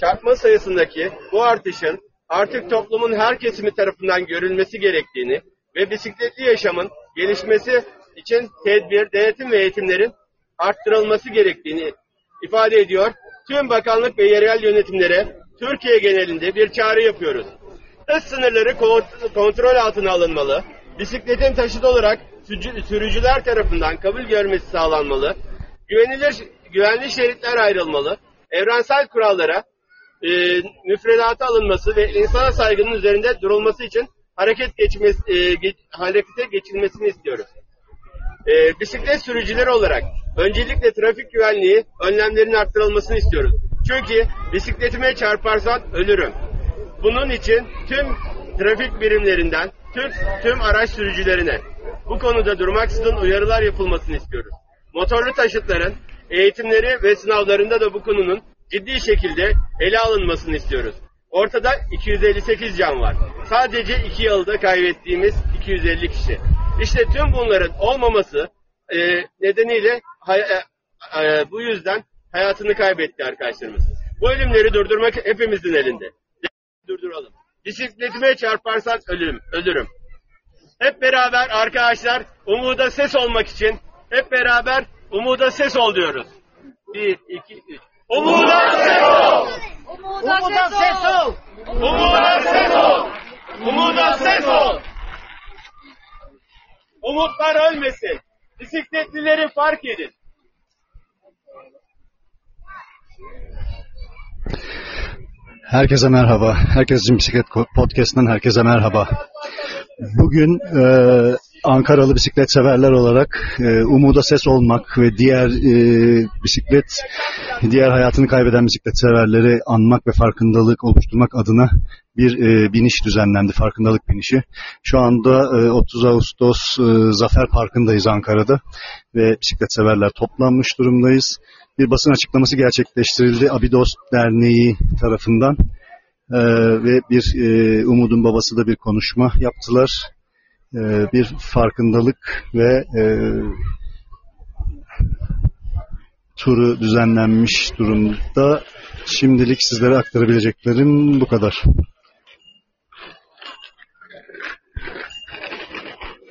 çarpma sayısındaki bu artışın artık toplumun her kesimi tarafından görülmesi gerektiğini ve bisikletli yaşamın gelişmesi için tedbir, denetim ve eğitimlerin arttırılması gerektiğini ifade ediyor. Tüm bakanlık ve yerel yönetimlere Türkiye genelinde bir çağrı yapıyoruz. Hız sınırları kontrol altına alınmalı. Bisikletin taşıt olarak sürücüler tarafından kabul görmesi sağlanmalı. Güvenilir, güvenli şeritler ayrılmalı. Evrensel kurallara e, müfredata alınması ve insana saygının üzerinde durulması için hareket geçmesi, e, geç, harekete geçilmesini istiyoruz. E, bisiklet sürücüleri olarak öncelikle trafik güvenliği önlemlerinin arttırılmasını istiyoruz. Çünkü bisikletime çarparsan ölürüm. Bunun için tüm trafik birimlerinden tüm, tüm araç sürücülerine bu konuda durmaksızın uyarılar yapılmasını istiyoruz. Motorlu taşıtların eğitimleri ve sınavlarında da bu konunun ciddi şekilde ele alınmasını istiyoruz. Ortada 258 can var. Sadece 2 yılda kaybettiğimiz 250 kişi. İşte tüm bunların olmaması e, nedeniyle hay, e, e, bu yüzden hayatını kaybetti arkadaşlarımız. Bu ölümleri durdurmak hepimizin elinde. Durduralım. Bisikletime çarparsan ölürüm, ölürüm. Hep beraber arkadaşlar umuda ses olmak için hep beraber umuda ses ol diyoruz. Bir, iki, üç. Umuda ses ol! Umuda ses ol! Umuda ses ol! Umuda ses ol! Umutlar ölmesin. Bisikletlileri fark edin. Herkese merhaba. Herkesin Bisiklet Podcast'ından herkese merhaba. Bugün e, Ankaralı bisiklet severler olarak e, umuda ses olmak ve diğer e, bisiklet, diğer hayatını kaybeden bisiklet severleri anmak ve farkındalık oluşturmak adına bir e, biniş düzenlendi, farkındalık binişi. Şu anda e, 30 Ağustos e, Zafer Parkı'ndayız Ankara'da ve bisiklet severler toplanmış durumdayız. Bir basın açıklaması gerçekleştirildi Abidos Derneği tarafından e, ve bir e, Umud'un babası da bir konuşma yaptılar. E, bir farkındalık ve e, turu düzenlenmiş durumda. Şimdilik sizlere aktarabileceklerim bu kadar.